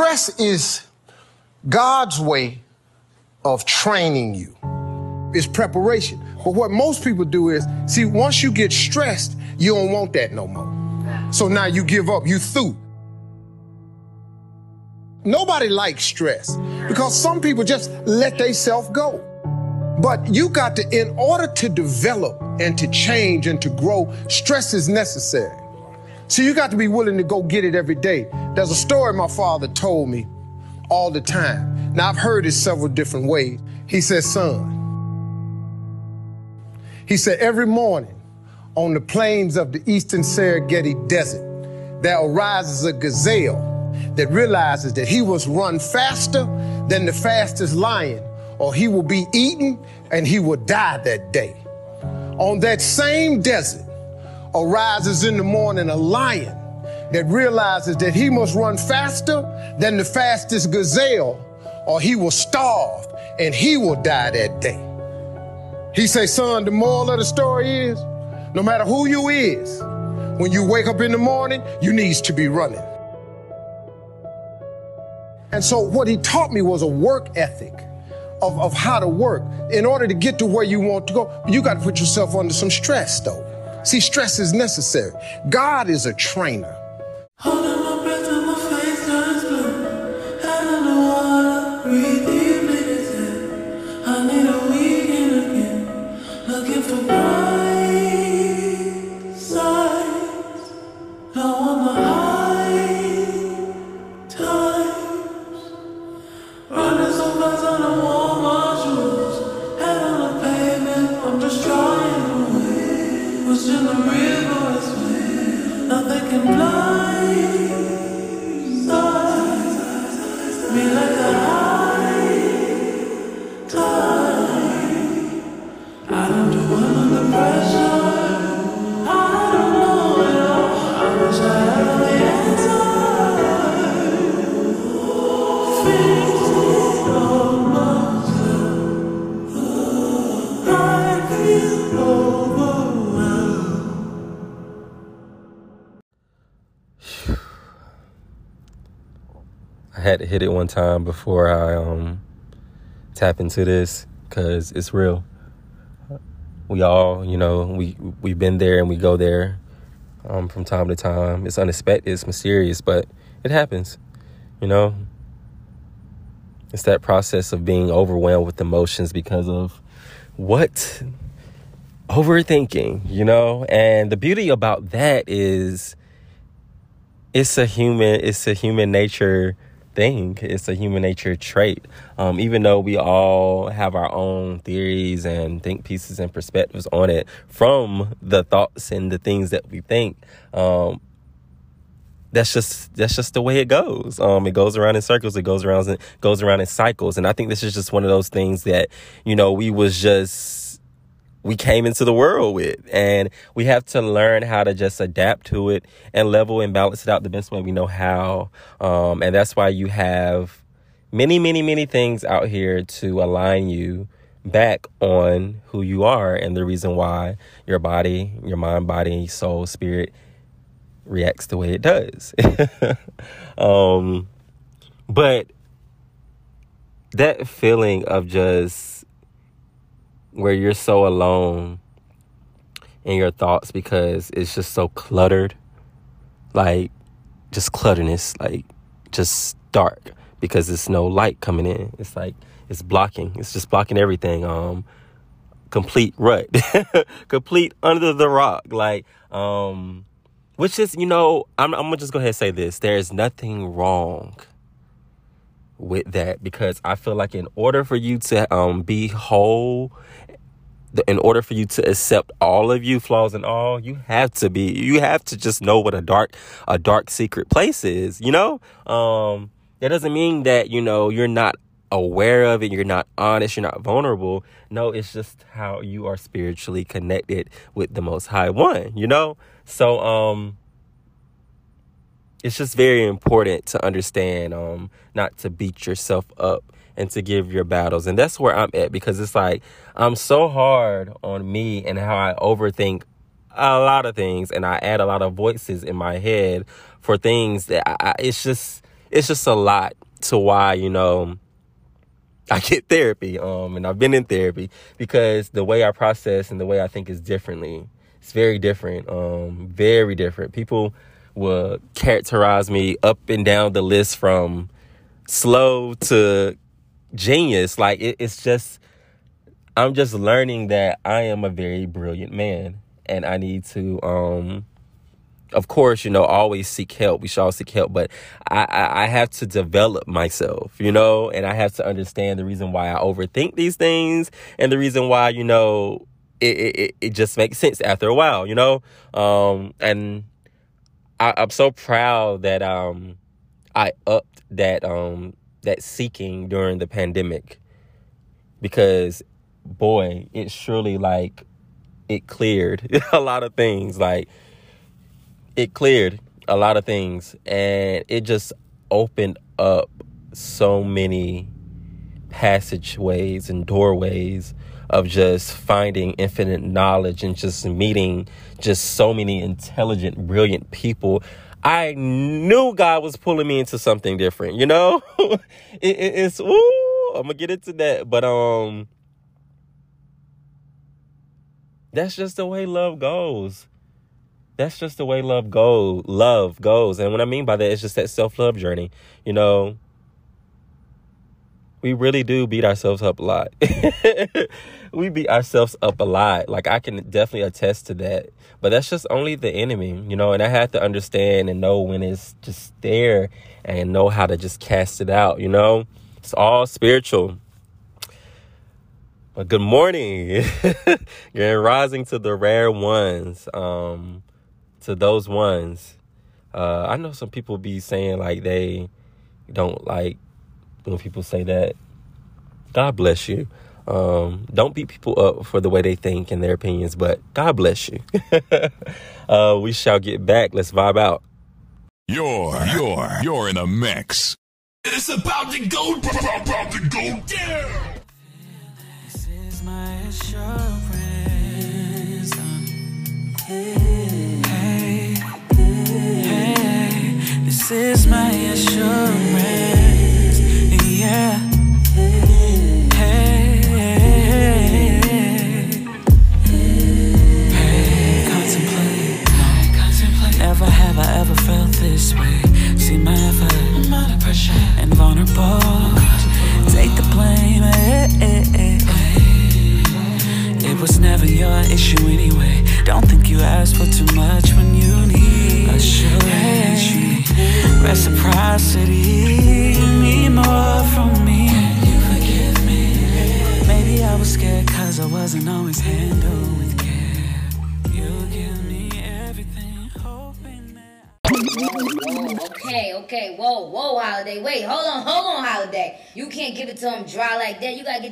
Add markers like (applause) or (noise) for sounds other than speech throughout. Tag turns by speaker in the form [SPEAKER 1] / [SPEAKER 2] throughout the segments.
[SPEAKER 1] Stress is God's way of training you. It's preparation. But what most people do is, see, once you get stressed, you don't want that no more. So now you give up, you through. Nobody likes stress because some people just let themselves go. But you got to, in order to develop and to change and to grow, stress is necessary. So you got to be willing to go get it every day. There's a story my father told me all the time. Now I've heard it several different ways. He said, son, he said, every morning on the plains of the eastern Serengeti Desert, there arises a gazelle that realizes that he must run faster than the fastest lion, or he will be eaten and he will die that day. On that same desert arises in the morning a lion that realizes that he must run faster than the fastest gazelle, or he will starve and he will die that day. He say, son, the moral of the story is, no matter who you is, when you wake up in the morning, you needs to be running. And so what he taught me was a work ethic of, of how to work. In order to get to where you want to go, you got to put yourself under some stress though. See, stress is necessary. God is a trainer.
[SPEAKER 2] I the to hit it one time before I um, tap into this because it's real. We all, you know, we we've been there and we go there um, from time to time. It's unexpected, it's mysterious, but it happens. You know, it's that process of being overwhelmed with emotions because of what overthinking. You know, and the beauty about that is it's a human, it's a human nature thing. It's a human nature trait. Um, even though we all have our own theories and think pieces and perspectives on it from the thoughts and the things that we think, um, that's just that's just the way it goes. Um, it goes around in circles. It goes around and goes around in cycles. And I think this is just one of those things that you know we was just we came into the world with. And we have to learn how to just adapt to it and level and balance it out the best way we know how. Um, and that's why you have many, many, many things out here to align you back on who you are and the reason why your body, your mind, body, soul, spirit reacts the way it does. (laughs) um, but that feeling of just where you're so alone in your thoughts because it's just so cluttered. Like, just clutterness, like, just dark because there's no light coming in. It's like, it's blocking, it's just blocking everything. Um, complete rut, (laughs) complete under the rock. Like, um, which is, you know, I'm, I'm gonna just go ahead and say this there's nothing wrong with that because I feel like in order for you to um, be whole, in order for you to accept all of you flaws and all, you have to be you have to just know what a dark a dark secret place is. You know, um, that doesn't mean that you know you're not aware of it, you're not honest, you're not vulnerable. No, it's just how you are spiritually connected with the Most High One. You know, so um it's just very important to understand um not to beat yourself up and to give your battles and that's where i'm at because it's like i'm so hard on me and how i overthink a lot of things and i add a lot of voices in my head for things that I, it's just it's just a lot to why, you know, I get (laughs) therapy. Um, and I've been in therapy because the way I process and the way I think is differently. It's very different. Um, very different. People will characterize me up and down the list from slow to genius. Like it, it's just, I'm just learning that I am a very brilliant man, and I need to um of course, you know, always seek help. We should all seek help, but I, I, I, have to develop myself, you know, and I have to understand the reason why I overthink these things and the reason why, you know, it, it, it just makes sense after a while, you know? Um, and I, I'm so proud that, um, I upped that, um, that seeking during the pandemic because boy, it surely like, it cleared (laughs) a lot of things. Like, it cleared a lot of things and it just opened up so many passageways and doorways of just finding infinite knowledge and just meeting just so many intelligent, brilliant people. I knew God was pulling me into something different, you know? (laughs) it, it, it's, ooh, I'm gonna get into that. But, um, that's just the way love goes that's just the way love go love goes and what i mean by that is just that self-love journey you know we really do beat ourselves up a lot. (laughs) We beat ourselves up a lot. Like i can definitely attest to that. But that's just only the enemy you know and i have to understand and know when it's just there and know how to just cast it out you know? It's all spiritual. But good morning. (laughs) You're rising to the rare ones um to those ones. Uh, I know some people be saying like they don't like when people say that. God bless you. Um, don't beat people up for the way they think and their opinions, but God bless you. (laughs) uh, we shall get back. Let's vibe out.
[SPEAKER 3] You're you're you're in a mix. It's about to go about to go down. This is my assurance. This is my assurance.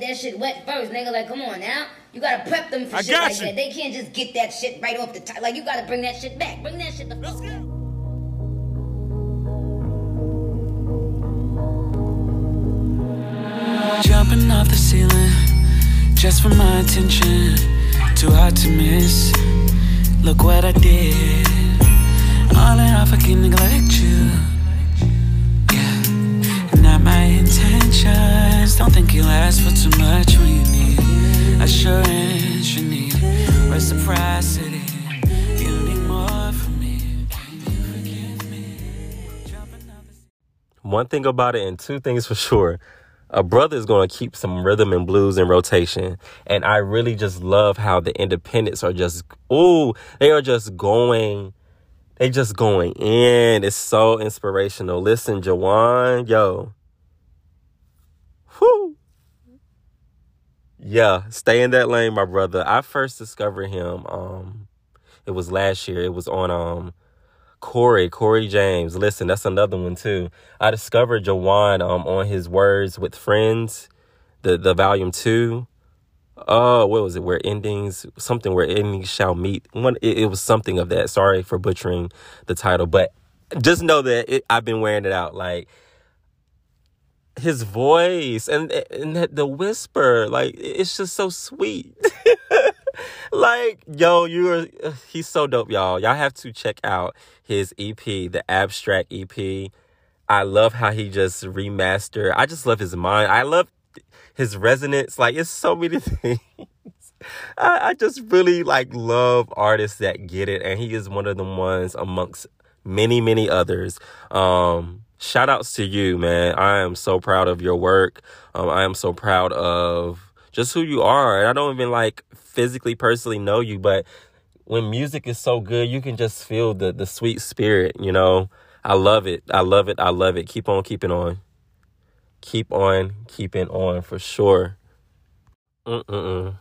[SPEAKER 4] That. Gotta get that shit wet first, nigga. Like, come on now. You gotta prep them for I shit like you. that. They can't just get that shit right off the top. Like, you gotta bring that shit back. Bring that shit the fuck back.
[SPEAKER 3] Jumping off the ceiling, just for my attention. Too hard to miss. Look what I did. On and off, I can neglect you. Yeah, not my Don't think you'll ask for too much when you need assurance. You need reciprocity. You need more from me.
[SPEAKER 2] One thing about it, and two things for sure a brother is going to keep some rhythm and blues in rotation. And I really just love how the independents are just, ooh, they are just going, they just going in. It's so inspirational. Listen, Jawan, yo. Whoo. Yeah, stay in that lane, my brother. I first discovered him, um, it was last year. It was on, um, Corey, Corey James. Listen, that's another one too. I discovered Jawan um on his words with friends, the the volume two. Oh, what was it? Where endings, something where endings shall meet. One, it, it was something of that. Sorry for butchering the title, but just know that it, I've been wearing it out. Like his voice and and the whisper, like it's just so sweet. (laughs) like, yo, you're he's so dope, y'all. Y'all have to check out his EP, the Abstract EP. I love how he just remastered. I just love his mind. I love his resonance. Like it's so many (laughs) things. I, I just really like love artists that get it, and he is one of the ones amongst many, many others. Um, shout outs to you, man. I am so proud of your work. Um, I am so proud of just who you are. And I don't even like physically, personally know you, but when music is so good, you can just feel the the sweet spirit, you know. I love it. I love it. I love it. Keep on keeping on. Keep on keeping on for sure. Mm-mm-mm.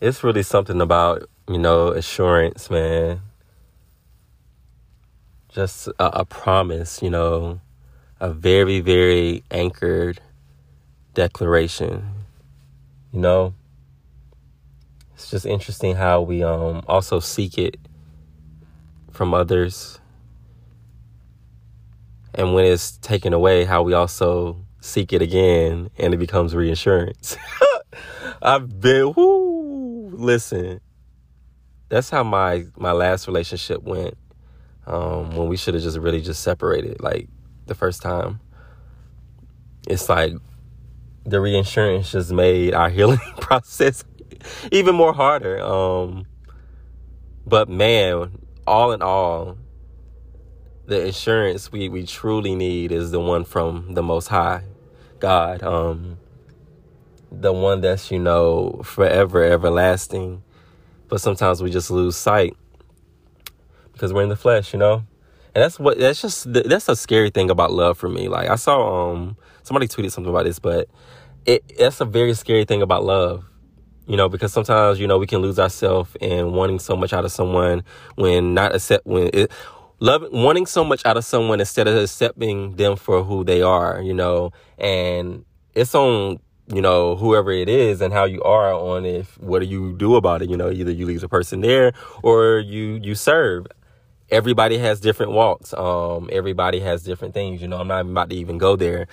[SPEAKER 2] It's really something about, you know, assurance, man. Just a, a promise, you know, a very, very anchored declaration. You know, it's just interesting how we um also seek it from others. And when it's taken away how we also seek it again and it becomes reinsurance (laughs) i've been whoo, listen. That's how my my last relationship went um when we should have just really just separated like the first time it's like the reinsurance just made our (laughs) healing process even more harder. Um, but man, all in all, the insurance we, we truly need is the one from the Most High, God. Um, the one that's, you know, forever, everlasting. But sometimes we just lose sight because we're in the flesh, you know? And that's what, that's just, that's a scary thing about love for me. Like I saw, um, somebody tweeted something about this, but it, that's a very scary thing about love you know because sometimes you know we can lose ourselves in wanting so much out of someone when not accept when it love wanting so much out of someone instead of accepting them for who they are you know and it's on you know whoever it is and how you are on if what do you do about it you know either you leave the person there or you you serve everybody has different walks um everybody has different things you know i'm not about to even go there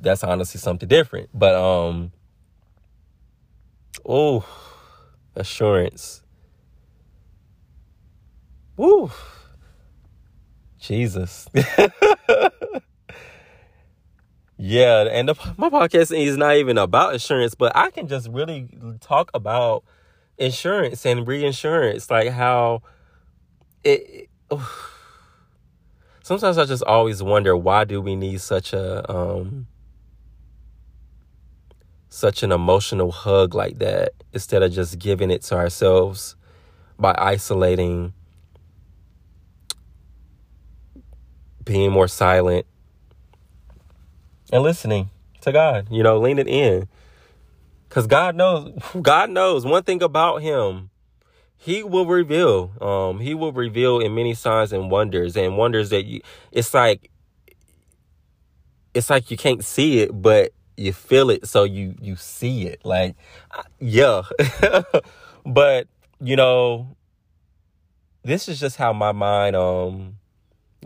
[SPEAKER 2] that's honestly something different but um Oh, assurance. Woo. Jesus. (laughs) yeah, and the, my podcast is not even about insurance, but I can just really talk about insurance and reinsurance, like how it. Oh. Sometimes I just always wonder why do we need such a um such an emotional hug like that instead of just giving it to ourselves by isolating, being more silent, and listening to God, you know, leaning in. Cause God knows, God knows one thing about him. He will reveal. Um, he will reveal in many signs and wonders and wonders that you it's like it's like you can't see it, but you feel it so you you see it like yeah (laughs) but you know this is just how my mind um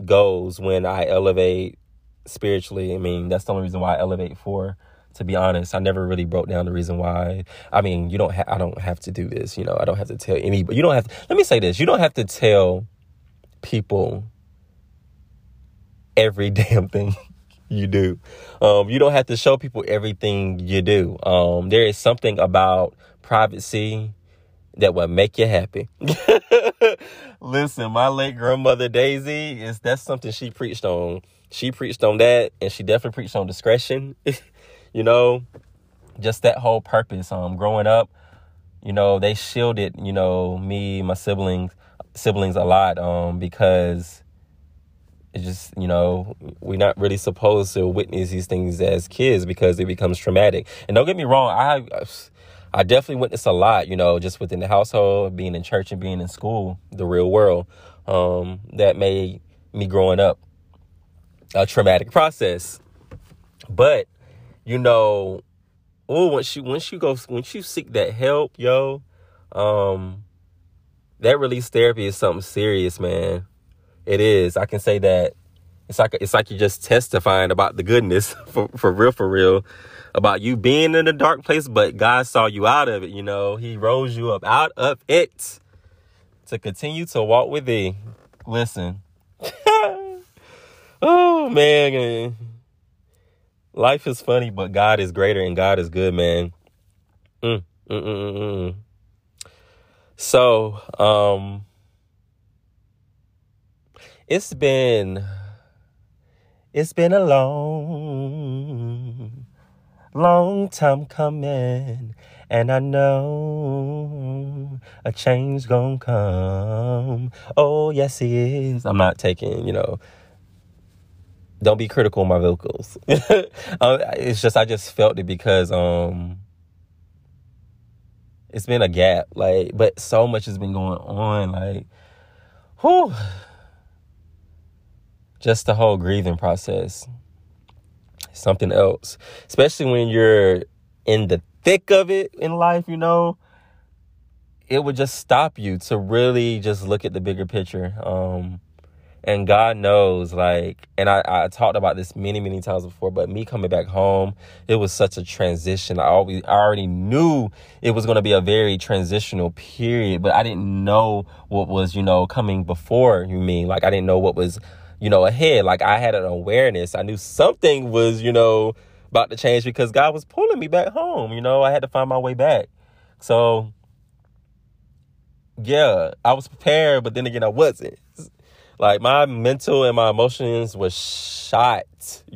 [SPEAKER 2] goes when i elevate spiritually i mean that's the only reason why i elevate for to be honest i never really broke down the reason why i mean you don't i don't have to do this you know i don't have to tell anybody you don't have to, let me say this you don't have to tell people every (laughs) damn thing you do. Um, you don't have to show people everything you do. Um, there is something about privacy that will make you happy. (laughs) Listen, my late grandmother Daisy is that's something she preached on. She preached on that, and she definitely preached on discretion. (laughs) you know, just that whole purpose. Um, growing up, you know, they shielded, you know, me, my siblings, siblings a lot. Um, because it's just you know we're not really supposed to witness these things as kids because it becomes traumatic and don't get me wrong i i definitely witnessed a lot you know just within the household being in church and being in school the real world um, that made me growing up a traumatic process but you know oh once you once you go once you seek that help yo um that release therapy is something serious man it is. I can say that it's like it's like you're just testifying about the goodness (laughs) for for real, for real, about you being in a dark place, but God saw you out of it. You know, He rose you up out of it to continue to walk with Thee. Listen. (laughs) Oh man, life is funny, but God is greater and God is good, man. Mm, mm, mm, mm, so, um, it's been it's been a long, long time coming, and I know a change gonna come. Oh yes, it is. I'm not taking, you know don't be critical of my vocals. uh, (laughs) it's just I just felt it because um it's been a gap, like, but so much has been going on, like, whew. Just the whole grieving process. Something else. Especially when you're in the thick of it in life, you know, it would just stop you to really just look at the bigger picture. Um, and God knows, like, and I, I talked about this many, many times before, but me coming back home, it was such a transition. I always, I already knew it was going to be a very transitional period, but I didn't know what was, you know, coming before you mean. Like, I didn't know what was, you know, ahead. Like, I had an awareness. I knew something was, you know, about to change because God was pulling me back home. You know, I had to find my way back. So, yeah, I was prepared, but then again, I wasn't. Like my mental and my emotions was shot,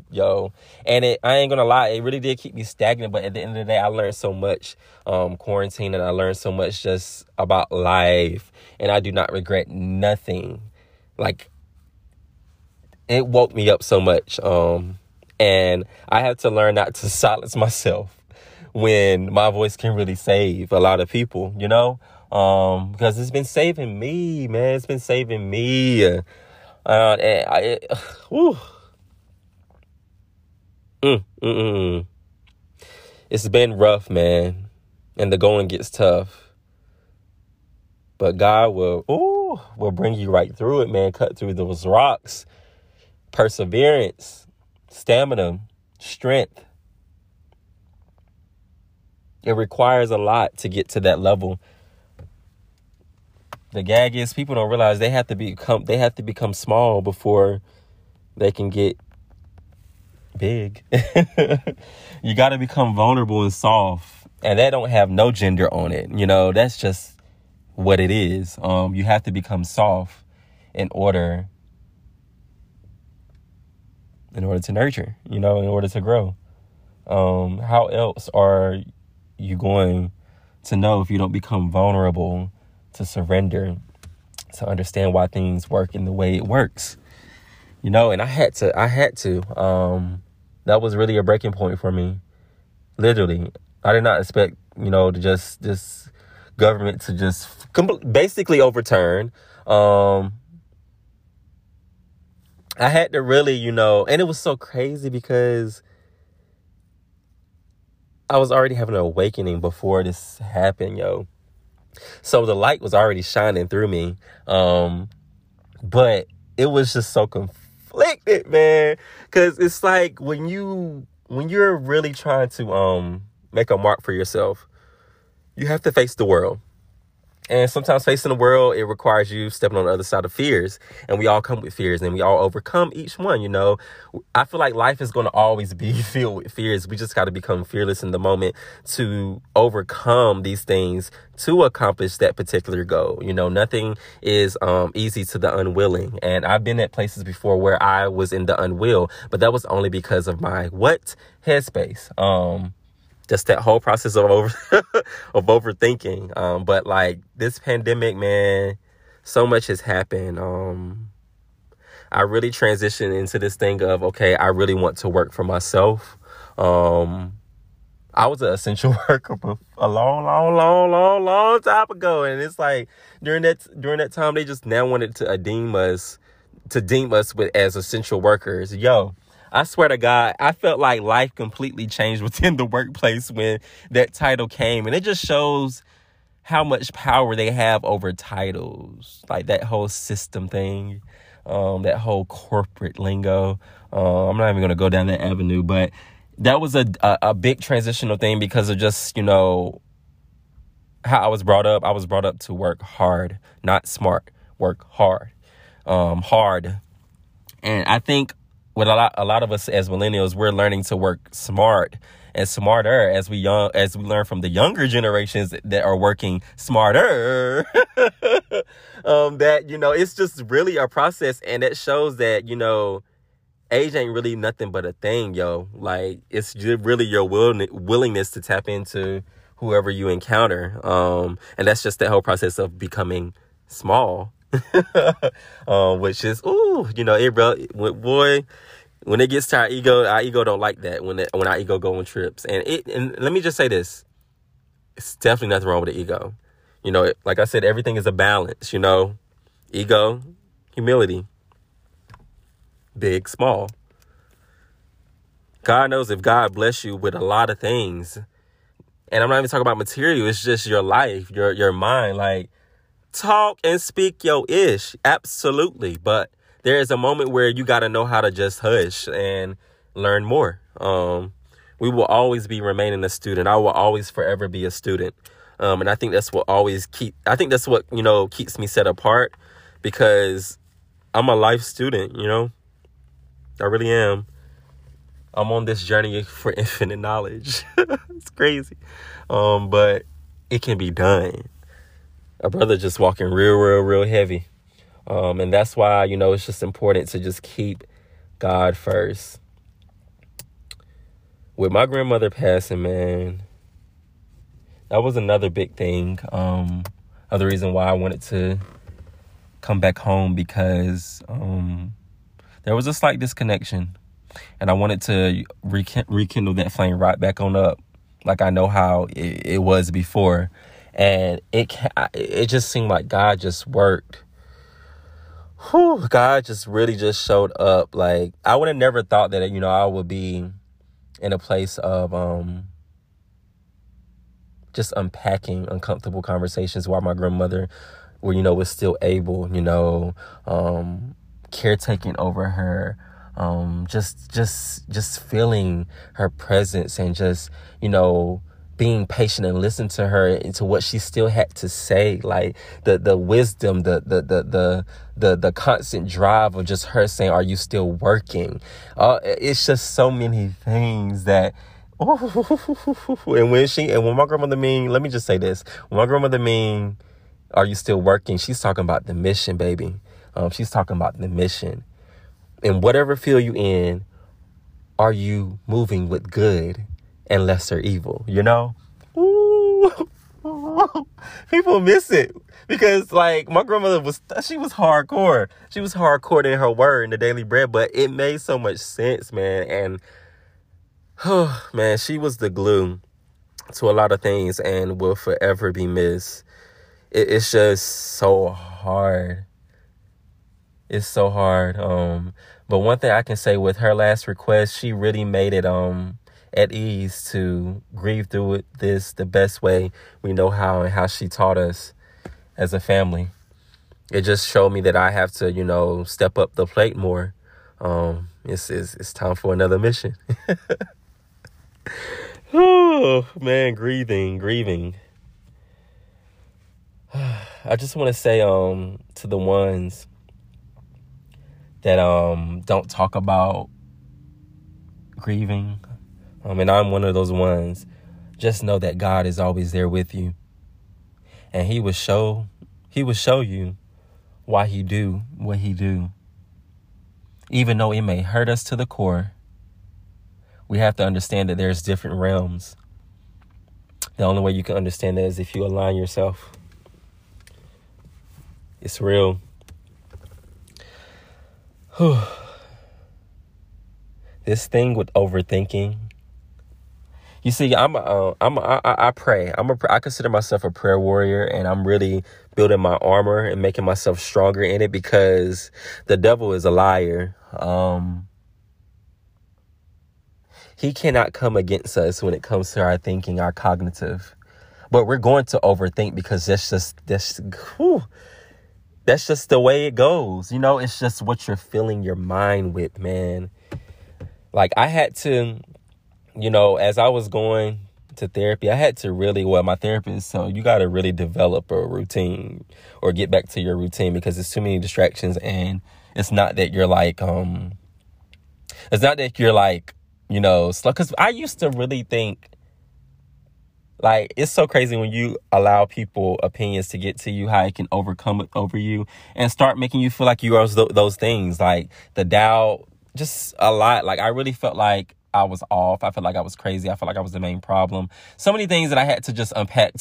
[SPEAKER 2] yo. And it I ain't gonna lie, it really did keep me stagnant. But at the end of the day, I learned so much um quarantine and I learned so much just about life. And I do not regret nothing. Like it woke me up so much. Um and I had to learn not to (laughs) silence myself when my voice can really save a lot of people, you know? Um, because it's been saving me, man. It's been saving me. Uh, and I, (sighs) it. Mm, mm, mm, mm. It's been rough, man, and the going gets tough. But God will, ooh, will bring you right through it, man. Cut through those rocks. Perseverance, stamina, strength. It requires a lot to get to that level the gag is people don't realize they have to become they have to become small before they can get big. (laughs) you got to become vulnerable and soft, and that don't have no gender on it. You know, that's just what it is. Um, you have to become soft in order in order to nurture. You know, in order to grow. Um, how else are you going to know if you don't become vulnerable? To surrender, to understand why things work in the way it works. You know, and I had to, I had to. Um, that was really a breaking point for me. Literally, I did not expect, you know, to just this government to just basically overturn. Um, I had to really, you know, and it was so crazy because I was already having an awakening before this happened, yo. So the light was already shining through me. Um, but it was just so conflicted, man. Cause it's like when you when you're really trying to um make a mark for yourself, you have to face the world. And sometimes facing the world, it requires you stepping on the other side of fears. And we all come with fears and we all overcome each one, you know. I feel like life is going to always (laughs) be filled with fears. We just got to become fearless in the moment to overcome these things to accomplish that particular goal. You know, nothing is um, easy to the unwilling. And I've been at places before where I was in the unwill, but that was only because of my what headspace. Um, just that whole process of over (laughs) of overthinking. Um, but like this pandemic, man, so much has happened. Um, I really transitioned into this thing of okay, I really want to work for myself. Um, I was an essential (laughs) worker a long, long, long, long, long time ago, and it's like during that during that time they just now wanted to deem us to deem us with as essential workers. Yo, I swear to God, I felt like life completely changed (laughs) within the workplace when that title came. And it just shows how much power they have over titles. Like that whole system thing, um, that whole corporate lingo. Uh, I'm not even going to go down that avenue, but that was a, a, a big transitional thing because of just, you know, how I was brought up. I was brought up to work hard, not smart, work hard. Um, hard. And I think with a lot a lot of us as millennials, we're learning to work smart and smarter as we young as we learn from the younger generations that are working smarter. (laughs) um, that you know, it's just really a process, and it shows that you know, age ain't really nothing but a thing, yo. Like it's really your will willingness to tap into whoever you encounter, um, and that's just the whole process of becoming small. (laughs) um, which is ooh, you know, it bro, boy, when it gets to our ego, our ego don't like that when it, when our ego go on trips. And it and let me just say this, it's definitely nothing wrong with the ego. You know, like I said, everything is a balance. You know, ego, humility, big, small. God knows if God bless you with a lot of things, and I'm not even talking about material. It's just your life, your your mind. Like talk and speak your ish, absolutely, but there is a moment where you got to know how to just hush and learn more. Um, we will always be remaining a student. I will always forever be a student. Um, and I think that's what always keep, I think that's what, you know, keeps me set apart because I'm a life student, you know, I really am. I'm on this journey (laughs) for infinite knowledge. (laughs) it's crazy. Um, but it can be done. A brother just walking real, real, real heavy. Um, and that's why, you know, it's just important to just keep God first. With my grandmother passing, man, that was another big thing. Um, other reason why I wanted to come back home because um, there was a slight disconnection, and I wanted to rekindle that flame right back on up, like I know how it, it was before, and it it just seemed like God just worked whew, God just really just showed up. Like I would have never thought that you know I would be in a place of um just unpacking uncomfortable conversations while my grandmother where you know was still able, you know, um caretaking over her um just just just feeling her presence and just you know being patient and listen to her and to what she still had to say like the the wisdom the the the the the, the constant drive of just her saying are you still working? Uh, it's just so many things that (laughs) and when she and when my grandmother mean let me just say this. When my grandmother mean are you still working? she's talking about the mission baby. Um, she's talking about the mission. And whatever field you in are you moving with good and lesser evil, you know? Ooh. (laughs) People miss it because like my grandmother was she was hardcore. She was hardcore in her word in the daily bread, but it made so much sense, man. And oh (sighs) man, she was the glue to a lot of things and will forever be missed. It, it's just so hard. It's so hard. Um, but one thing I can say with her last request, she really made it um at ease to grieve through this the best way we know how and how she taught us as a family. It just showed me that I have to, you know, step up the plate more. Um, it's it's, it's time for another mission. (laughs) oh man, grieving, grieving. (sighs) I just want to say um to the ones that um don't talk about grieving um, and I'm one of those ones. Just know that God is always there with you. And he will show he will show you why he do what he do. Even though it may hurt us to the core, we have to understand that there's different realms. The only way you can understand that is if you align yourself. It's real. (sighs) this thing with overthinking you see, I'm uh, I'm I, I pray. I'm a I consider myself a prayer warrior, and I'm really building my armor and making myself stronger in it because the devil is a liar. Um, he cannot come against us when it comes to our thinking, our cognitive. But we're going to overthink because that's just that's whew, that's just the way it goes. You know, it's just what you're filling your mind with, man. Like I had to you know, as I was going to therapy, I had to really, well, my therapist, so you got to really develop a routine or get back to your routine because there's too many distractions. And it's not that you're like, um, It's not that you're like, you know, slow. Because I used to really think, like, it's so crazy when you allow people opinions to get to you, how it can overcome it over you and start making you feel like you are those, those things, like the doubt, just a lot. Like, I really felt like I was off. I felt like I was crazy. I felt like I was the main problem. So many things that I had to just unpack.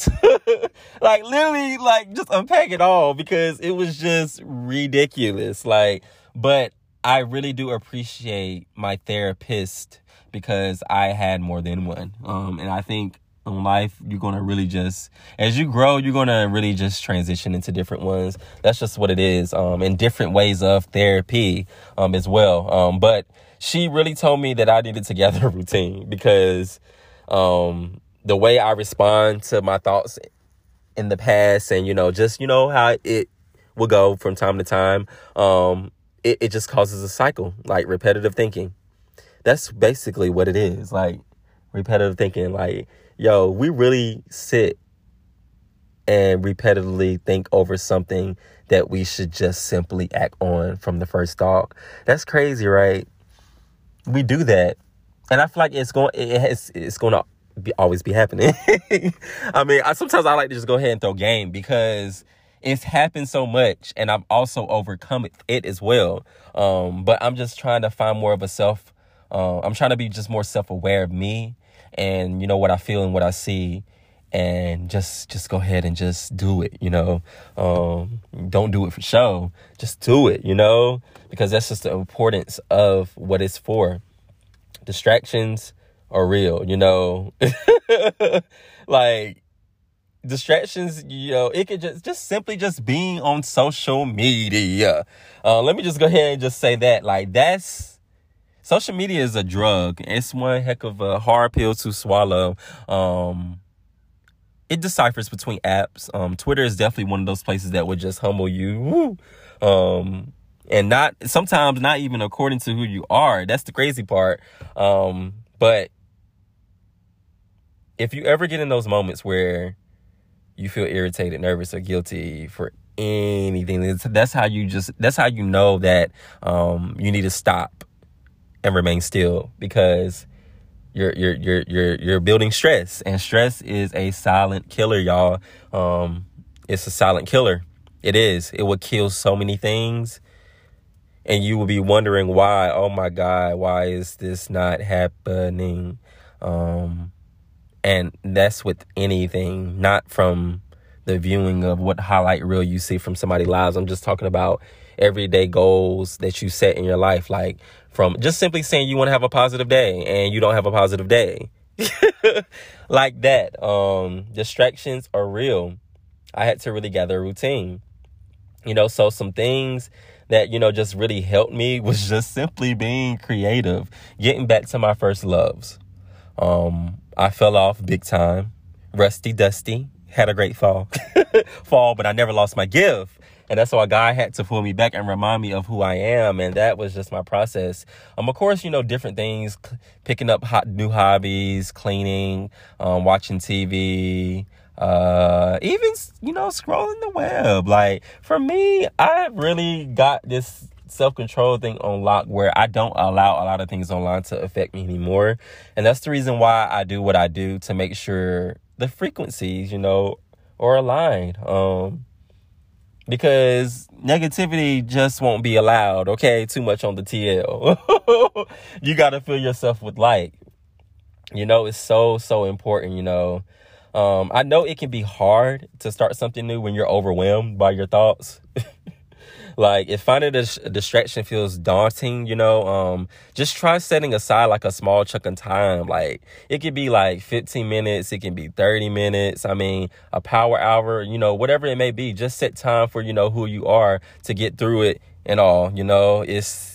[SPEAKER 2] (laughs) like literally like just unpack it all because it was just ridiculous. Like, but I really do appreciate my therapist because I had more than one. Um, and I think in life you're gonna really just as you grow you're gonna really just transition into different ones that's just what it is um in different ways of therapy um as well um but she really told me that I needed to gather (laughs) a routine because um, the way I respond to my thoughts in the past and, you know, just, you know, how it will go from time to time, um, it, it just causes a cycle, like repetitive thinking. That's basically what it is. Like repetitive thinking, like, yo, we really sit and repetitively think over something that we should just simply act on from the first thought. That's crazy, right? We do that, and I feel like it's going it has, it's going to be, always be happening. (laughs) I mean, I, sometimes I like to just go ahead and throw game because it's happened so much, and I've also overcome it, it as well. Um, but I'm just trying to find more of a self. Uh, I'm trying to be just more self aware of me, and you know what I feel and what I see, and just just go ahead and just do it. You know, um, don't do it for show. Just do it. You know, because that's just the importance of what it's for. Distractions are real, you know. (laughs) like distractions, you know, it could just just simply just being on social media. Uh, let me just go ahead and just say that, like that's social media is a drug. It's one heck of a hard pill to swallow. Um, it deciphers between apps. Um, Twitter is definitely one of those places that would just humble you. Um, and not sometimes not even according to who you are. That's the crazy part. Um, but if you ever get in those moments where you feel irritated, nervous, or guilty for anything, that's how you just that's how you know that um, you need to stop and remain still because you're you're you're you're you're building stress, and stress is a silent killer, y'all. Um, it's a silent killer. It is. It will kill so many things and you will be wondering why oh my god why is this not happening um and that's with anything not from the viewing of what highlight reel you see from somebody's lives i'm just talking about everyday goals that you set in your life like from just simply saying you want to have a positive day and you don't have a positive day. (laughs) Like that. Um distractions are real. I had to really gather a routine. You know so some things that, you know, just really helped me (laughs) was just simply being creative, getting back to my first loves. Um, I fell off big time, rusty, dusty, had a great fall, (laughs) fall, but I never lost my gift. And that's why God had to pull me back and remind me of who I am. And that was just my process. Um, of course, you know, different things, picking up hot, new hobbies, cleaning, um, watching TV, uh even you know scrolling the web like for me i really got this self-control thing on lock where i don't allow a lot of things online to affect me anymore and that's the reason why i do what i do to make sure the frequencies you know are aligned um because negativity just won't be allowed okay? Too much on the tl (laughs) you got to fill yourself with light you know it's so so important you know? Um, I know it can be hard to start something new when you're overwhelmed by your thoughts. (laughs) like if finding a, distraction feels daunting, you know, um, just try setting aside like a small chunk of time. Like it could be like 15 minutes, it can be 30 minutes. I mean, a power hour, you know, whatever it may be. Just set time for you know who you are to get through it and all. You know, it's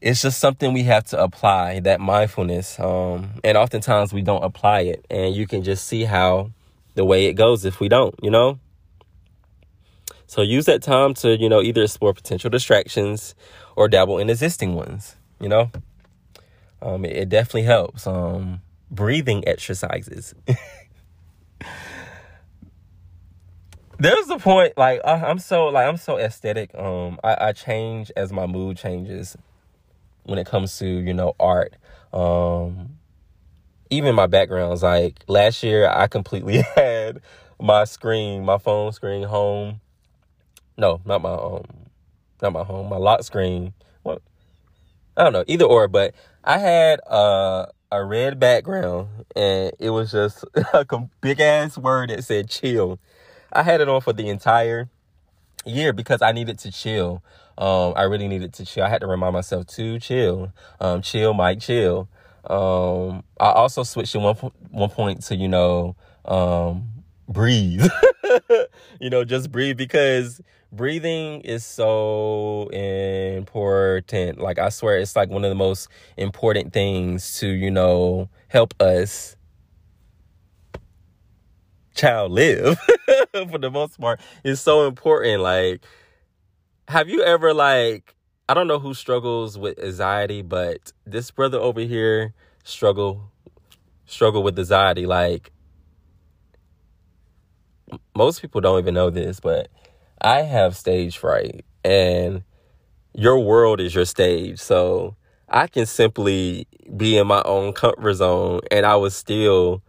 [SPEAKER 2] it's just something we have to apply that mindfulness um, and oftentimes we don't apply it and you can just see how the way it goes if we don't you know so use that time to you know either explore potential distractions or dabble in existing ones you know um, it, it definitely helps um, breathing exercises (laughs) there's the point like I, am so like i'm so aesthetic um I, I change as my mood changes when it comes to you know art. Um, even my backgrounds. Like last year, I completely (laughs) had my screen, my phone screen home. No, not my um, not my home, my lock screen. What? I don't know, either or. But I had uh, a red background, and it was just (laughs) a big ass word that said "chill." I had it on for the entire year because I needed to chill. Um, I really needed to chill. I had to remind myself to chill. Um, chill, Mike, chill. Um, I also switched at one one point to you know um, breathe. (laughs) you know, just breathe because breathing is so important. Like I swear, it's like one of the most important things to you know help us child live (laughs) for the most part it's so important like have you ever like I don't know who struggles with anxiety, but this brother over here struggle struggle with anxiety. Like most people don't even know this, but I have stage fright and your world is your stage. So I can simply be in my own comfort zone and I would still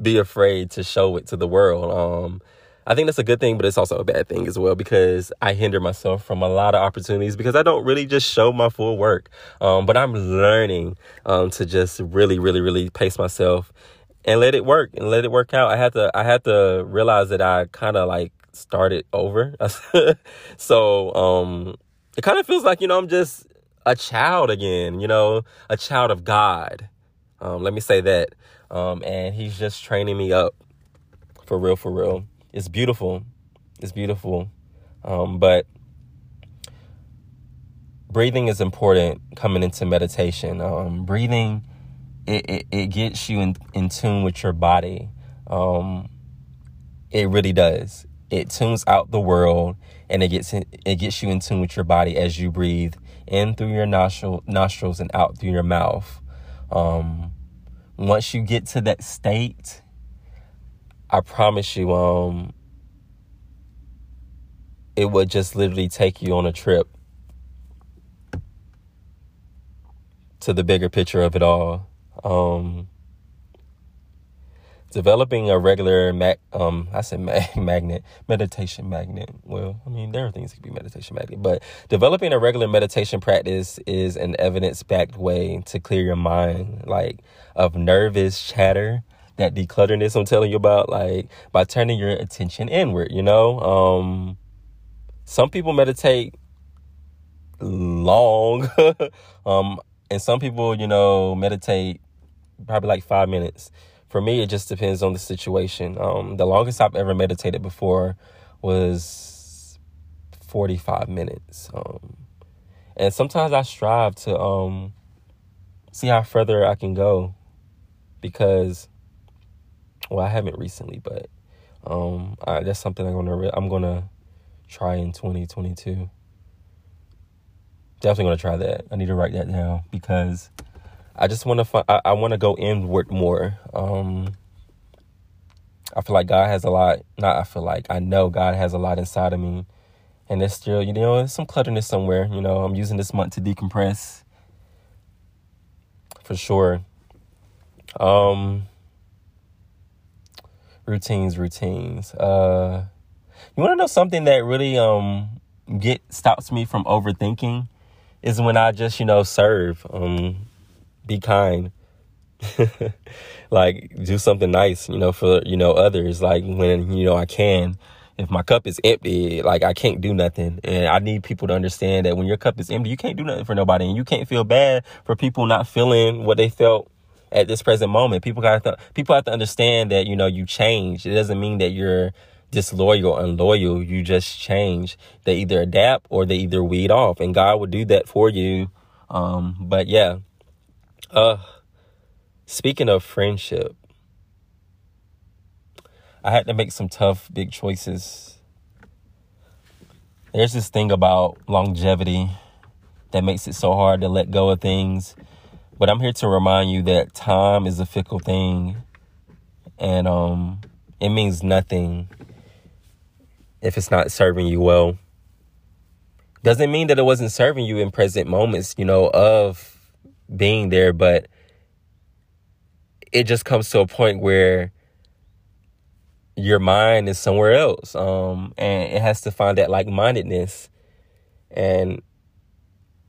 [SPEAKER 2] be afraid to show it to the world. Um I think that's a good thing, but it's also a bad thing as well because I hinder myself from a lot of opportunities because I don't really just show my full work. Um, but I'm learning um, to just really, really, really pace myself and let it work and let it work out. I had to, I had to realize that I kind of like started over. (laughs) so um, it kind of feels like you know I'm just a child again. You know, a child of God. Um, let me say that. Um, and He's just training me up for real, for real it's beautiful. It's beautiful. Um, but breathing is important coming into meditation. Um, breathing, it, it, it, gets you in, in tune with your body. Um, it really does. It tunes out the world and it gets in, it gets you in tune with your body as you breathe in through your nostril, nostrils and out through your mouth. Um, once you get to that state, I promise you, um, it would just literally take you on a trip to the bigger picture of it all. Um, developing a regular mag, um, I said mag- (laughs) magnet, meditation magnet. Well, I mean, there are things that can be meditation magnet, but developing a regular meditation practice is an evidence backed way to clear your mind, like of nervous chatter that declutterness I'm telling you about, like by turning your attention inward, you know? Um, some people meditate long, (laughs) um, and some people, you know, meditate probably like five minutes. For me, it just depends on the situation. Um, the longest I've ever meditated before was 45 minutes. Um, and sometimes I strive to um, see how further I can go because well, I haven't recently, but um, I, that's something I'm gonna re- I'm gonna try in 2022. Definitely gonna try that. I need to write that down because I just want to find. I, I want to go inward more. Um, I feel like God has a lot. Not I feel like I know God has a lot inside of me, and there's still you know some clutterness somewhere. You know, I'm using this month to decompress for sure. Um, routines, routines. Uh, you want to know something that really um get stops me from overthinking is when I just you know serve, um, be kind, (laughs) like do something nice, you know, for you know others. Like when you know I can. If my cup is empty, like I can't do nothing. And I need people to understand that when your cup is empty, you can't do nothing for nobody. And you can't feel bad for people not feeling what they felt at this present moment. People got to people have to understand that you know you change. It doesn't mean that you're disloyal unloyal. You just change. They either adapt or they either weed off, and God will do that for you. Um, but yeah, uh, speaking of friendship, I had to make some tough, big choices. There's this thing about longevity that makes it so hard to let go of things but I'm here to remind you that time is a fickle thing and um it means nothing if it's not serving you well. doesn't mean that it wasn't serving you in present moments, you know, of being there, but it just comes to a point where your mind is somewhere else. Um, and it has to find that like mindedness. And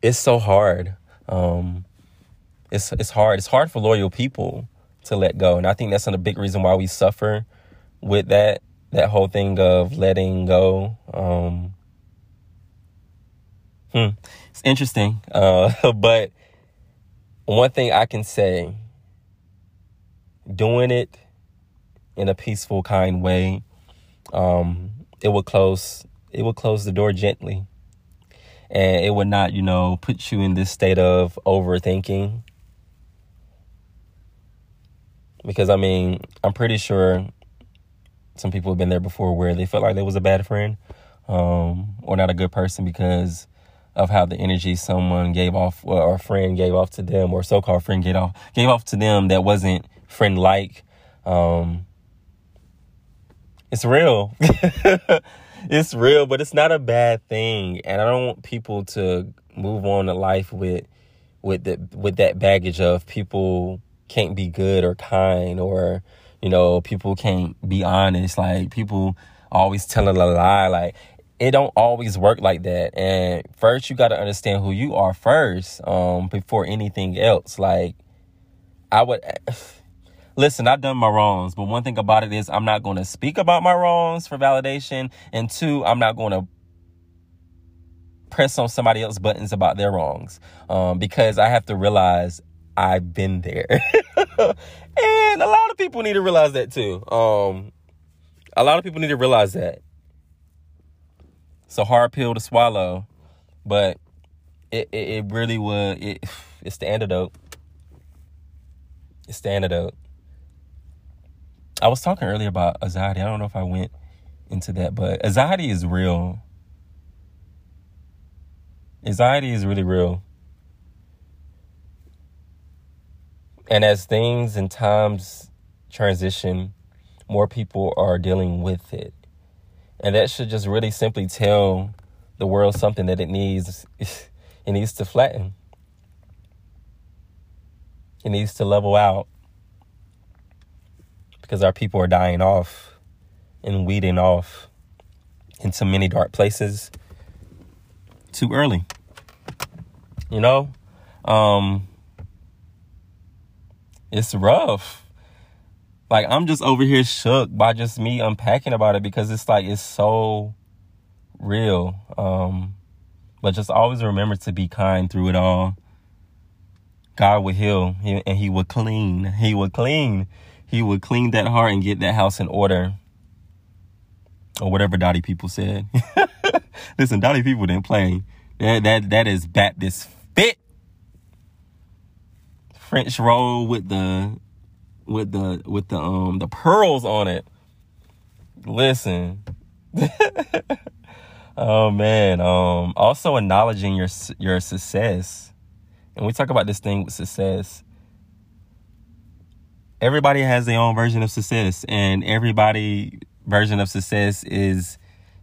[SPEAKER 2] it's so hard. Um, it's it's hard. It's hard for loyal people to let go. And I think that's a big reason why we suffer with that that whole thing of letting go. Um, hmm, it's interesting. Uh, (laughs) but one thing I can say, doing it in a peaceful, kind way, um, it will close. It will close the door gently, and it would not, you know, put you in this state of overthinking because I mean, I'm pretty sure some people have been there before where they felt like they was a bad friend um, or not a good person because of how the energy someone gave off or a friend gave off to them or so-called friend gave off gave off to them that wasn't friend like um, it's real. (laughs) It's real but it's not a bad thing. And i don't want people to move on to life with with the with that baggage of people can't be good or kind or you know people can't be honest. Like people always telling a lie like it don't always work like that and first you got to understand who you are first um before anything else like i would (sighs) listen i've done my wrongs but one thing about it is i'm not going to speak about my wrongs for validation and two i'm not going to press on somebody else's buttons about their wrongs um, because i have to realize I've been there. (laughs) and a lot of people need to realize that too. Um, a lot of people need to realize that. It's a hard pill to swallow, but it, it, it really would it (sighs) it's the antidote. It's the antidote. I was talking earlier about anxiety. I don't know if I went into that, but anxiety is real. Anxiety is really real. And as things and times transition, more people are dealing with it. And that should just really simply tell the world something that it needs (laughs) it needs to flatten. It needs to level out. Because our people are dying off and weeding off into many dark places too early. You know? Um it's rough. Like I'm just over here shook by just me unpacking about it because it's like it's so real. Um but just always remember to be kind through it all. God would heal and he would clean. He would clean. He would clean that heart and get that house in order. Or whatever Dottie people said. (laughs) Listen, Dottie people didn't play. That that that is Baptist fit. French roll with the with the with the um the pearls on it. Listen. (laughs) oh man. Um also acknowledging your your success. And we talk about this thing with success. Everybody has their own version of success and everybody version of success is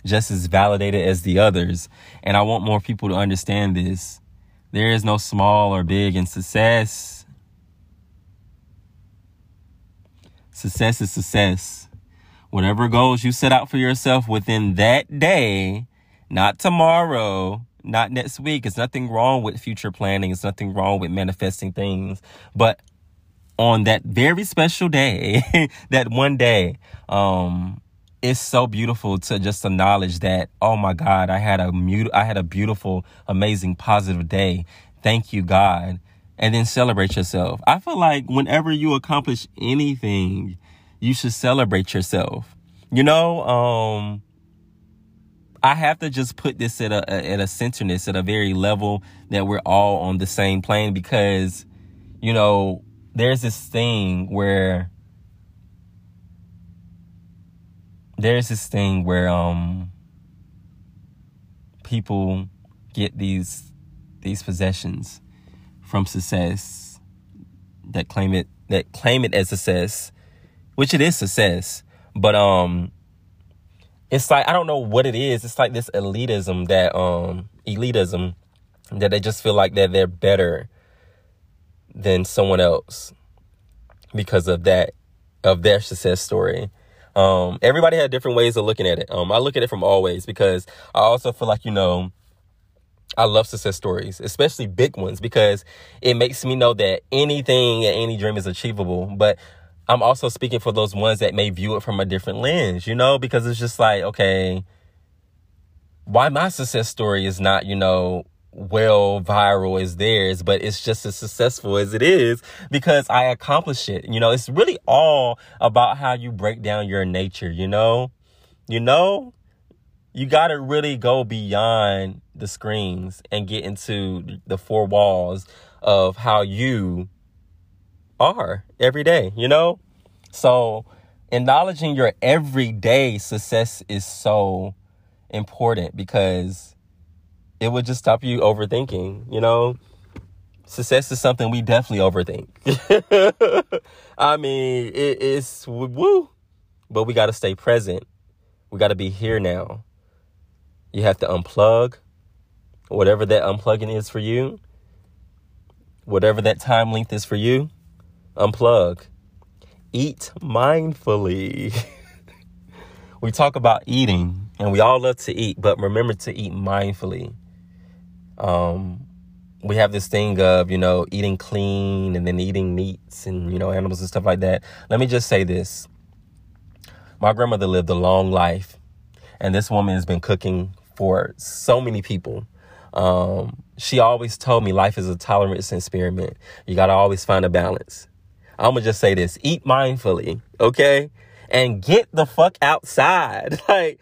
[SPEAKER 2] just as validated as the others. And I want more people to understand this. There is no small or big in success Success is success. Whatever goals you set out for yourself within that day, not tomorrow, not next week. It's nothing wrong with future planning. It's nothing wrong with manifesting things. But on that very special day, (laughs) that one day, um, it's so beautiful to just acknowledge that, oh my God, I had a mut- I had a beautiful, amazing, positive day. Thank you, God and then celebrate yourself. I feel like whenever you accomplish anything, you should celebrate yourself. You know, um, I have to just put this at a at a centerness at a very level that we're all on the same plane because, you know, there's this thing where there's this thing where um people get these these possessions from success that claim it that claim it as success, which it is success, but um it's like I don't know what it is. It's like this elitism that um elitism that they just feel like that they're better than someone else because of that of their success story. Um, everybody had different ways of looking at it. Um, I look at it from always because I also feel like you know I love success stories, especially big ones, because it makes me know that anything and any dream is achievable. But I'm also speaking for those ones that may view it from a different lens, you know, because it's just like, okay, why my success story is not, you know, well viral as theirs, but it's just as successful as it is because I accomplished it. You know, it's really all about how you break down your nature, you know? You know, you got to really go beyond the screens and get into the four walls of how you are every day, you know? So, acknowledging your everyday success is so important because it would just stop you overthinking, you know? Success is something we definitely overthink. (laughs) I mean, it is woo, but we got to stay present. We got to be here now. You have to unplug whatever that unplugging is for you, whatever that time length is for you. Unplug. Eat mindfully. (laughs) we talk about eating and we all love to eat, but remember to eat mindfully. Um, we have this thing of, you know, eating clean and then eating meats and, you know, animals and stuff like that. Let me just say this. My grandmother lived a long life, and this woman has been cooking for so many people. Um, she always told me life is a tolerance experiment. You got to always find a balance. I'm going to just say this eat mindfully, okay? And get the fuck outside. (laughs) Like,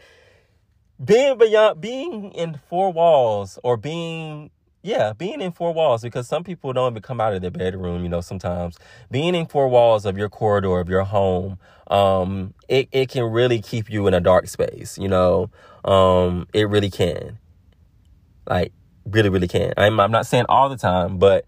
[SPEAKER 2] being beyond being in four walls or being yeah being in four walls because some people don't even come out of their bedroom you know sometimes being in four walls of your corridor of your home um it, it can really keep you in a dark space you know um it really can like really really can i'm, I'm not saying all the time but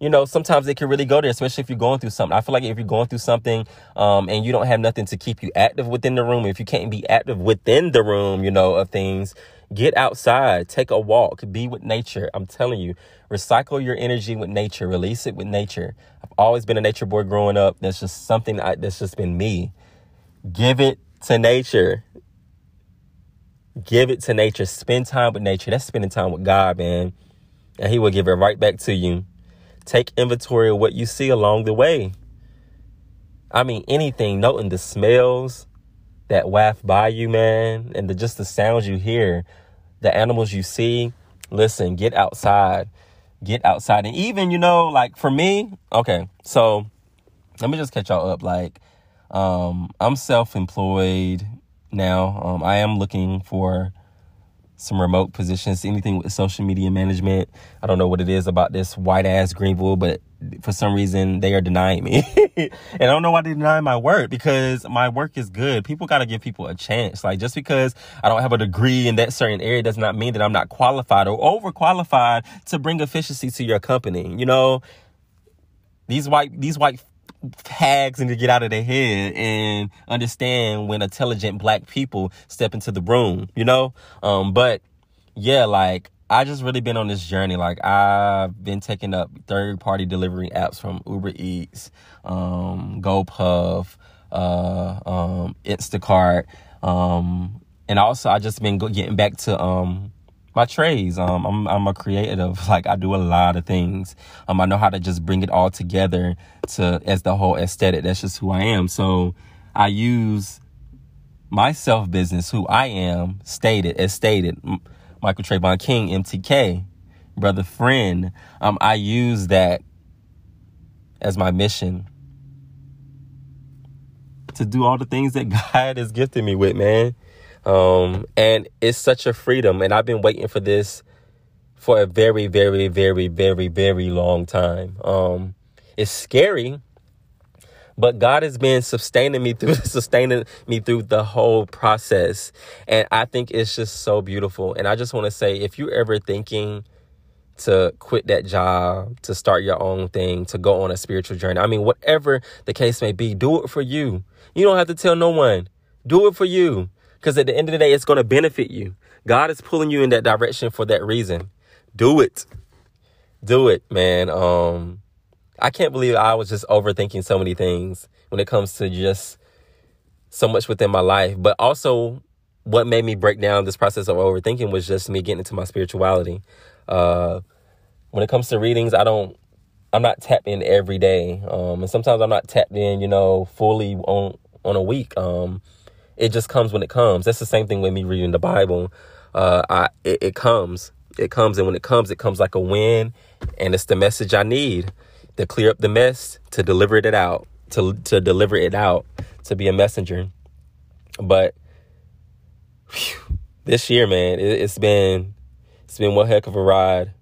[SPEAKER 2] you know, sometimes it can really go there, especially if you're going through something. I feel like if you're going through something, um, and you don't have nothing to keep you active within the room, if you can't be active within the room, you know, of things, get outside, take a walk, be with nature. I'm telling you, recycle your energy with nature, release it with nature. I've always been a nature boy growing up. That's just something I, that's just been me. Give it to nature. Give it to nature. Spend time with nature. That's spending time with God, man. And He will give it right back to you. Take inventory of what you see along the way. I mean, anything, noting the smells that waft by you, man, and the, just the sounds you hear, the animals you see. Listen, get outside. Get outside. And even, you know, like for me, okay, so let me just catch y'all up. Like, um, I'm self employed now. Um, I am looking for some remote positions, anything with social media management. I don't know what it is about this white ass Greenville, but for some reason they are denying me. (laughs) and I don't know why they deny my work because my work is good. People got to give people a chance. Like just because I don't have a degree in that certain area does not mean that I'm not qualified or overqualified to bring efficiency to your company. You know, these white these white hags need to get out of their head and understand when intelligent black people step into the room, you know? Um, but yeah, like I just really been on this journey. Like I've been taking up third party delivery apps from Uber Eats, um, GoPuff, uh, um, Instacart, um, and also I just been getting back to um my trades. Um, I'm I'm a creative. (laughs) Like I do a lot of things. Um, I know how to just bring it all together to as the whole aesthetic. That's just who I am. So I use my self business, who I am, stated as stated. Michael Trayvon King, MTK, brother friend. Um, I use that as my mission to do all the things that (laughs) God has gifted me with, man. Um, and it's such a freedom. And I've been waiting for this for a very, very, very, very, very long time. Um, it's scary, but God has been sustaining me through (laughs) sustaining me through the whole process. And I think it's just so beautiful. And I just want to say if you're ever thinking to quit that job, to start your own thing, to go on a spiritual journey. I mean, whatever the case may be, do it for you. You don't have to tell no one. Do it for you. Because at the end of the day, it's going to benefit you. God is pulling you in that direction for that reason. Do it. Do it, man. Um, I can't believe I was just overthinking so many things when it comes to just so much within my life. But also, what made me break down this process of overthinking was just me getting into my spirituality. Uh, when it comes to readings, I don't, I'm not tapped in every day, um, and sometimes I'm not tapped in, you know, fully on on a week. Um, it just comes when it comes. That's the same thing with me reading the Bible. Uh, I it, it comes, it comes, and when it comes, it comes like a wind, and it's the message I need to clear up the mess, to deliver it out, to to deliver it out, to be a messenger. But whew, this year, man, it, it's been it's been one heck of a ride.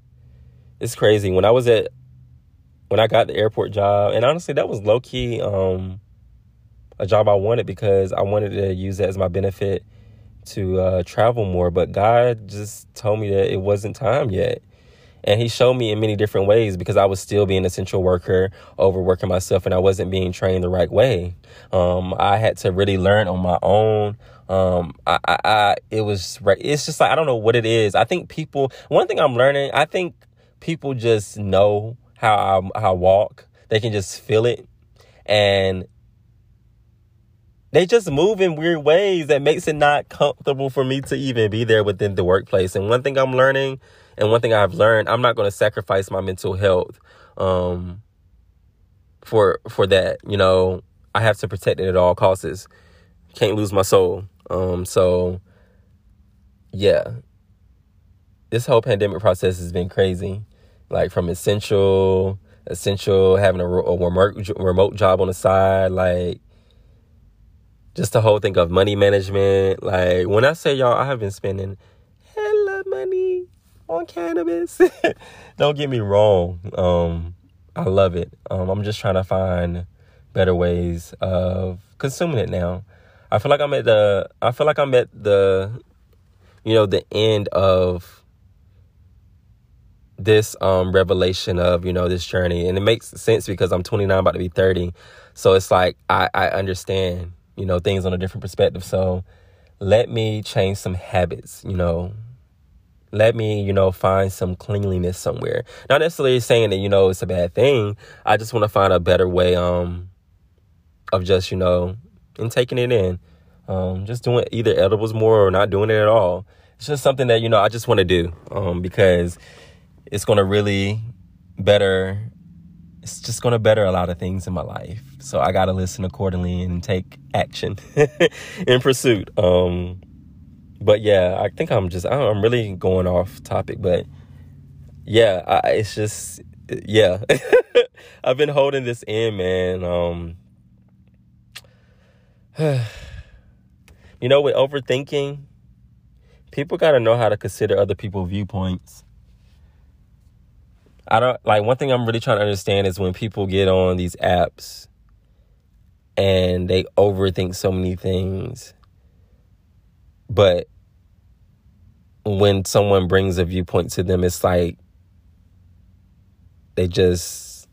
[SPEAKER 2] It's crazy. When I was at when I got the airport job, and honestly, that was low key um, a job I wanted because I wanted to use it as my benefit to uh, travel more. But God just told me that it wasn't time yet. And he showed me in many different ways because I was still being a central worker, overworking myself, and I wasn't being trained the right way. Um, I had to really learn on my own. Um, I, I, I, it was right. It's just like, I don't know what it is. I think people, one thing I'm learning, I think people just know how I, how I walk. They can just feel it. And they just move in weird ways that makes it not comfortable for me to even be there within the workplace. And one thing I'm learning, and one thing I've learned, I'm not going to sacrifice my mental health um, for for that. You know, I have to protect it at all costs. Can't lose my soul. Um, so, yeah, this whole pandemic process has been crazy. Like from essential, essential, having a, a remote remote job on the side, like just the whole thing of money management. Like when I say y'all, I have been spending hella money on cannabis. (laughs) Don't get me wrong. Um, I love it. Um, I'm just trying to find better ways of consuming it now. I feel like I'm at the I feel like I'm at the you know the end of this um revelation of you know this journey and it makes sense because I'm 29 about to be 30 so it's like I I understand you know, things on a different perspective. So let me change some habits, you know. Let me, you know, find some cleanliness somewhere. Not necessarily saying that, you know, it's a bad thing. I just want to find a better way um of just, you know, and taking it in. Um, just doing either edibles more or not doing it at all. It's just something that, you know, I just want to do. Um, because it's gonna really better it's just going to better a lot of things in my life. So I got to listen accordingly and take action (laughs) in pursuit. Um, but yeah, I think I'm just, I'm really going off topic, but yeah, I, it's just, yeah, (laughs) I've been holding this in, man. Um, (sighs) you know, with overthinking, people got to know how to consider other people's viewpoints I don't like one thing I'm really trying to understand is when people get on these apps and they overthink so many things. But when someone brings a viewpoint to them, it's like they just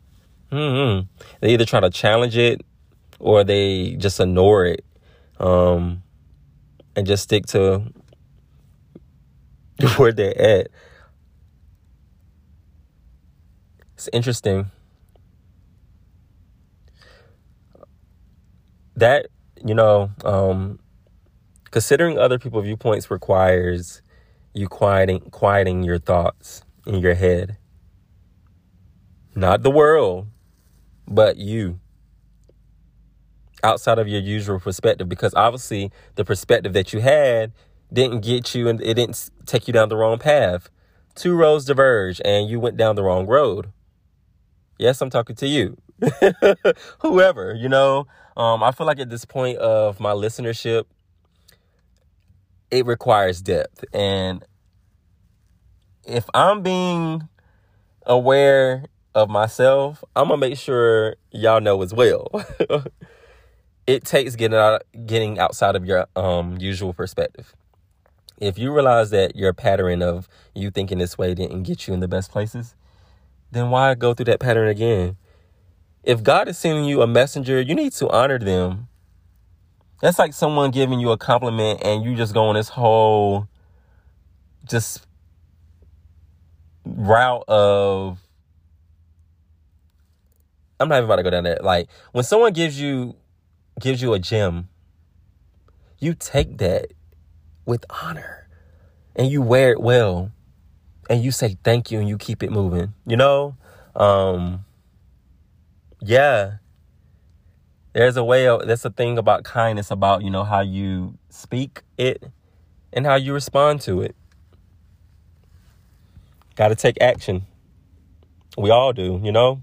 [SPEAKER 2] mm-hmm, they either try to challenge it or they just ignore it um, and just stick to (laughs) where they're at. It's interesting. That, you know, um, considering other people's viewpoints requires you quieting quieting your thoughts in your head. Not the world, but you. Outside of your usual perspective, because obviously the perspective that you had didn't get you and it didn't take you down the wrong path. Two roads diverge and you went down the wrong road. Yes, I'm talking to you. (laughs) Whoever, you know, um, I feel like at this point of my listenership, it requires depth. And if I'm being aware of myself, I'm gonna make sure y'all know as well. (laughs) it takes getting out getting outside of your um usual perspective. If you realize that your pattern of you thinking this way didn't get you in the best places, then why go through that pattern again? If God is sending you a messenger, you need to honor them. That's like someone giving you a compliment and you just go on this whole just route of I'm not even about to go down there. Like when someone gives you gives you a gem, you take that with honor and you wear it well and you say thank you and you keep it moving. You know? Um yeah. There's a way of, that's a thing about kindness about, you know, how you speak it and how you respond to it. Got to take action. We all do, you know?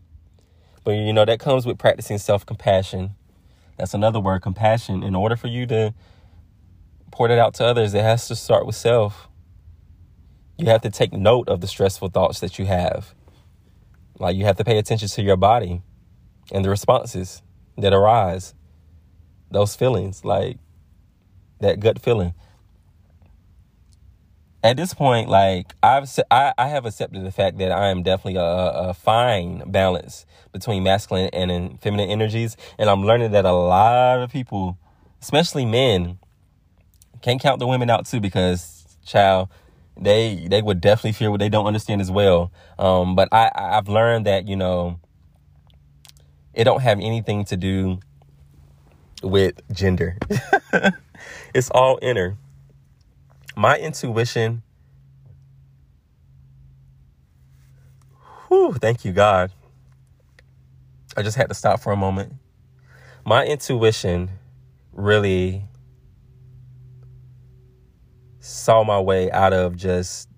[SPEAKER 2] But, you know, that comes with practicing self compassion. That's another word, compassion. In order for you to pour it out to others, it has to start with self. You have to take note of the stressful thoughts that you have. Like, you have to pay attention to your body and the responses that arise, those feelings, like that gut feeling at this point, like I've I, I have accepted the fact that I am definitely a, a fine balance between masculine and feminine energies, and I'm learning that a lot of people, especially men, can't count the women out too because child they they would definitely fear what they don't understand as well. Um, but I I've learned that you know it don't have anything to do with gender. (laughs) it's all inner my intuition whew, thank you god. I just had to stop for a moment. My intuition really saw my way out of just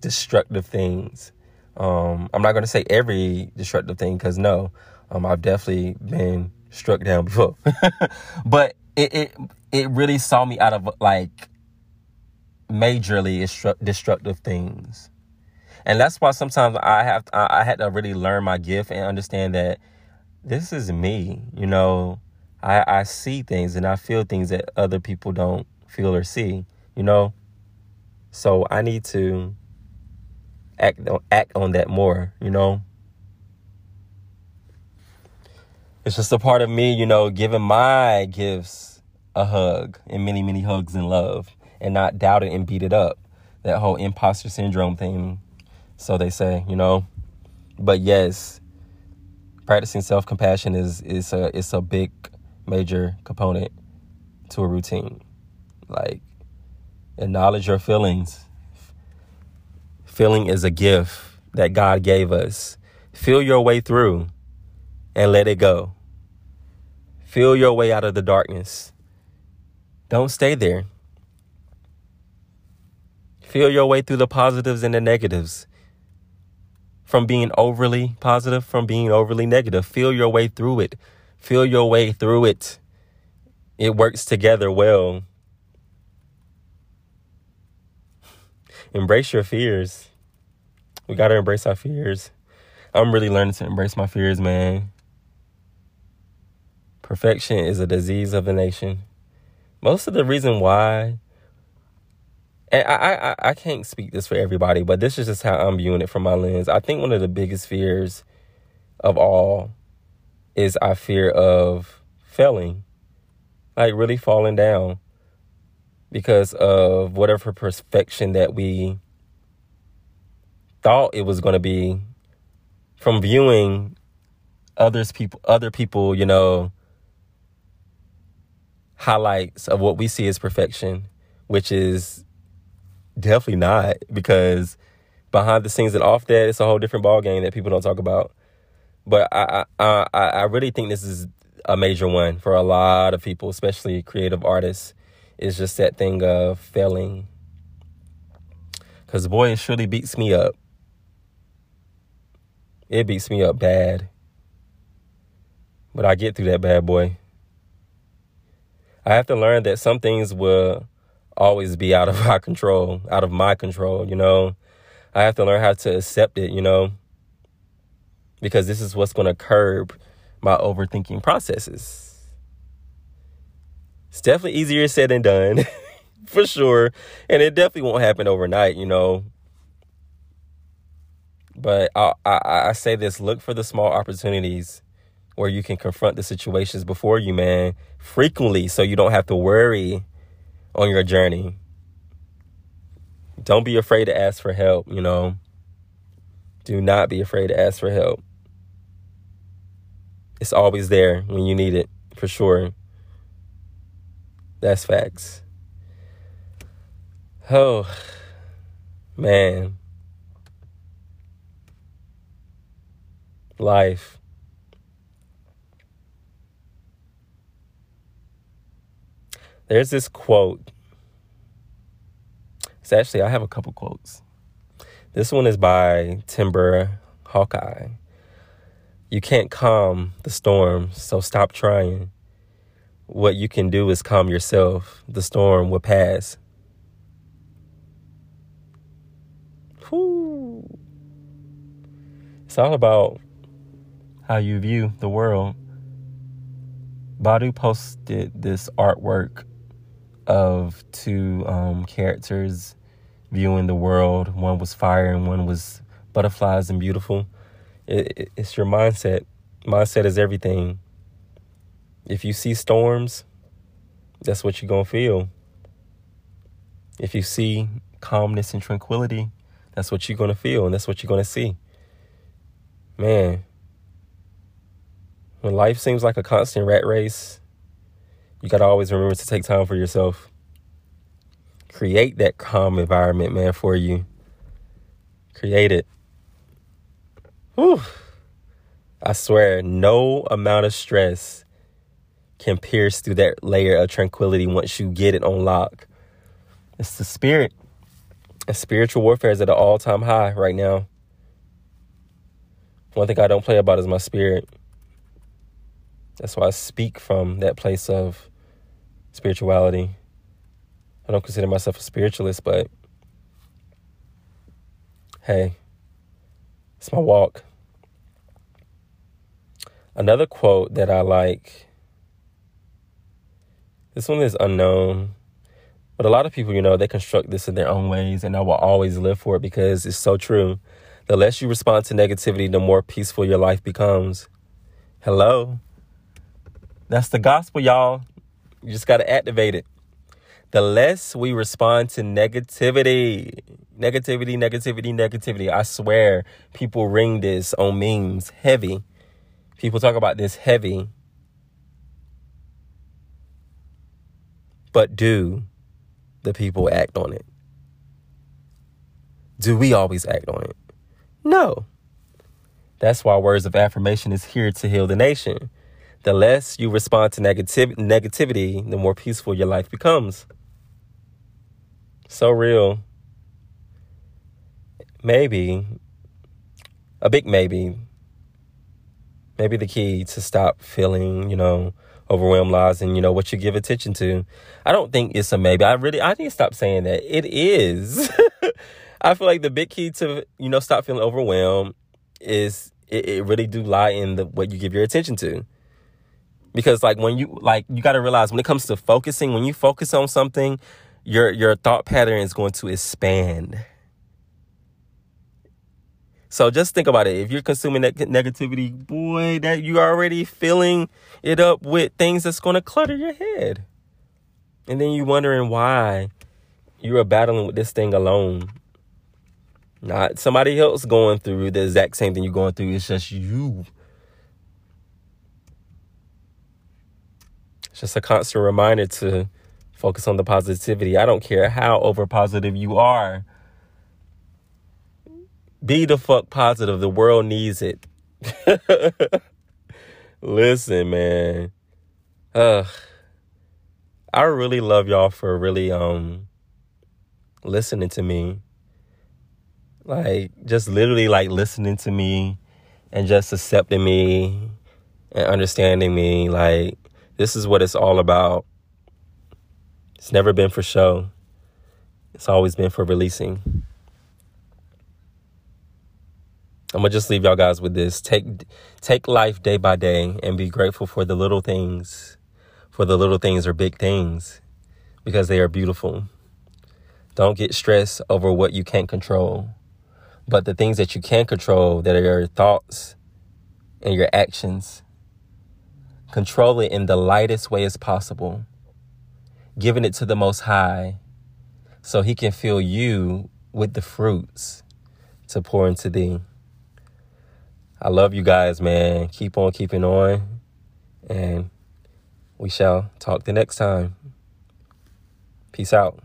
[SPEAKER 2] destructive things. Um, i'm not going to say every destructive thing because no um, i've definitely been struck down (laughs) before but it, it it really saw me out of like majorly destructive things. And that's why sometimes I have I had to really learn my gift and understand that this is me. You know, I I see things and I feel things that other people don't feel or see. You know, so I need to act act on that more. You know. It's just a part of me, you know, giving my gifts a hug and many, many hugs and love and not doubt it and beat it up. That whole imposter syndrome thing, so they say, you know. But yes, practicing self compassion is is a it's a big major component to a routine. Like acknowledge your feelings. Feeling is a gift that God gave us. Feel your way through and let it go. Feel your way out of the darkness. Don't stay there. Feel your way through the positives and the negatives. From being overly positive, from being overly negative. Feel your way through it. Feel your way through it. It works together well. Embrace your fears. We got to embrace our fears. I'm really learning to embrace my fears, man. Perfection is a disease of the nation. Most of the reason why and I, I I can't speak this for everybody, but this is just how I'm viewing it from my lens. I think one of the biggest fears of all is I fear of failing, like really falling down because of whatever perfection that we thought it was going to be from viewing others people other people you know highlights of what we see as perfection which is Definitely not, because behind the scenes and off that, it's a whole different ball game that people don't talk about. But I, I, I, really think this is a major one for a lot of people, especially creative artists. Is just that thing of failing. Cause boy, it surely beats me up. It beats me up bad. But I get through that bad boy. I have to learn that some things will always be out of (laughs) our control, out of my control, you know. I have to learn how to accept it, you know, because this is what's going to curb my overthinking processes. It's definitely easier said than done, (laughs) for sure. And it definitely won't happen overnight, you know. But I, I, I say this look for the small opportunities where you can confront the situations before you, man, frequently so you don't have to worry on your journey. don't be afraid to ask for help, you know. Do not be afraid to ask for help. It's always there when you need it, for sure. That's facts. Oh, man. Life. There's this quote. It's actually, I have a couple quotes. This one is by Timber Hawkeye. You can't calm the storm, so stop trying. What you can do is calm yourself. The storm will pass. Whew. It's all about how you view the world. Badu posted this artwork of two um, characters viewing the world. One was fire and one was butterflies and beautiful. It, it, it's your mindset. Mindset is everything. If you see storms, that's what you're going to feel. If you see calmness and tranquility, that's what you're going to feel and that's what you're going to see. Man, when life seems like a constant rat race, you got to always remember to take time for yourself. Create that calm environment, man, for you. Create it. Whew. I swear, no amount of stress can pierce through that layer of tranquility once you get it on lock. It's the spirit. And spiritual warfare is at an all time high right now. One thing I don't play about is my spirit. That's why I speak from that place of spirituality. I don't consider myself a spiritualist, but hey, it's my walk. Another quote that I like. This one is unknown, but a lot of people, you know, they construct this in their own ways, and I will always live for it because it's so true. The less you respond to negativity, the more peaceful your life becomes. Hello. That's the gospel, y'all. You just got to activate it. The less we respond to negativity, negativity, negativity, negativity. I swear, people ring this on memes heavy. People talk about this heavy. But do the people act on it? Do we always act on it? No. That's why words of affirmation is here to heal the nation. The less you respond to negativ- negativity, the more peaceful your life becomes. So real. Maybe, a big maybe, maybe the key to stop feeling, you know, overwhelmed lies and, you know, what you give attention to. I don't think it's a maybe. I really, I need to stop saying that. It is. (laughs) I feel like the big key to, you know, stop feeling overwhelmed is it, it really do lie in the what you give your attention to because like when you like you got to realize when it comes to focusing when you focus on something your your thought pattern is going to expand. So just think about it. If you're consuming that negativity boy that you're already filling it up with things that's going to clutter your head. And then you wondering why you're battling with this thing alone. Not somebody else going through the exact same thing you're going through. It's just you It's just a constant reminder to focus on the positivity. I don't care how over positive you are. Be the fuck positive. The world needs it. (laughs) Listen, man. Uh I really love y'all for really um listening to me. Like just literally like listening to me and just accepting me and understanding me like this is what it's all about. It's never been for show. It's always been for releasing. I'm gonna just leave y'all guys with this. Take take life day by day and be grateful for the little things. For the little things are big things because they are beautiful. Don't get stressed over what you can't control. But the things that you can control, that are your thoughts and your actions, Control it in the lightest way as possible, giving it to the Most High so He can fill you with the fruits to pour into thee. I love you guys, man. Keep on keeping on. And we shall talk the next time. Peace out.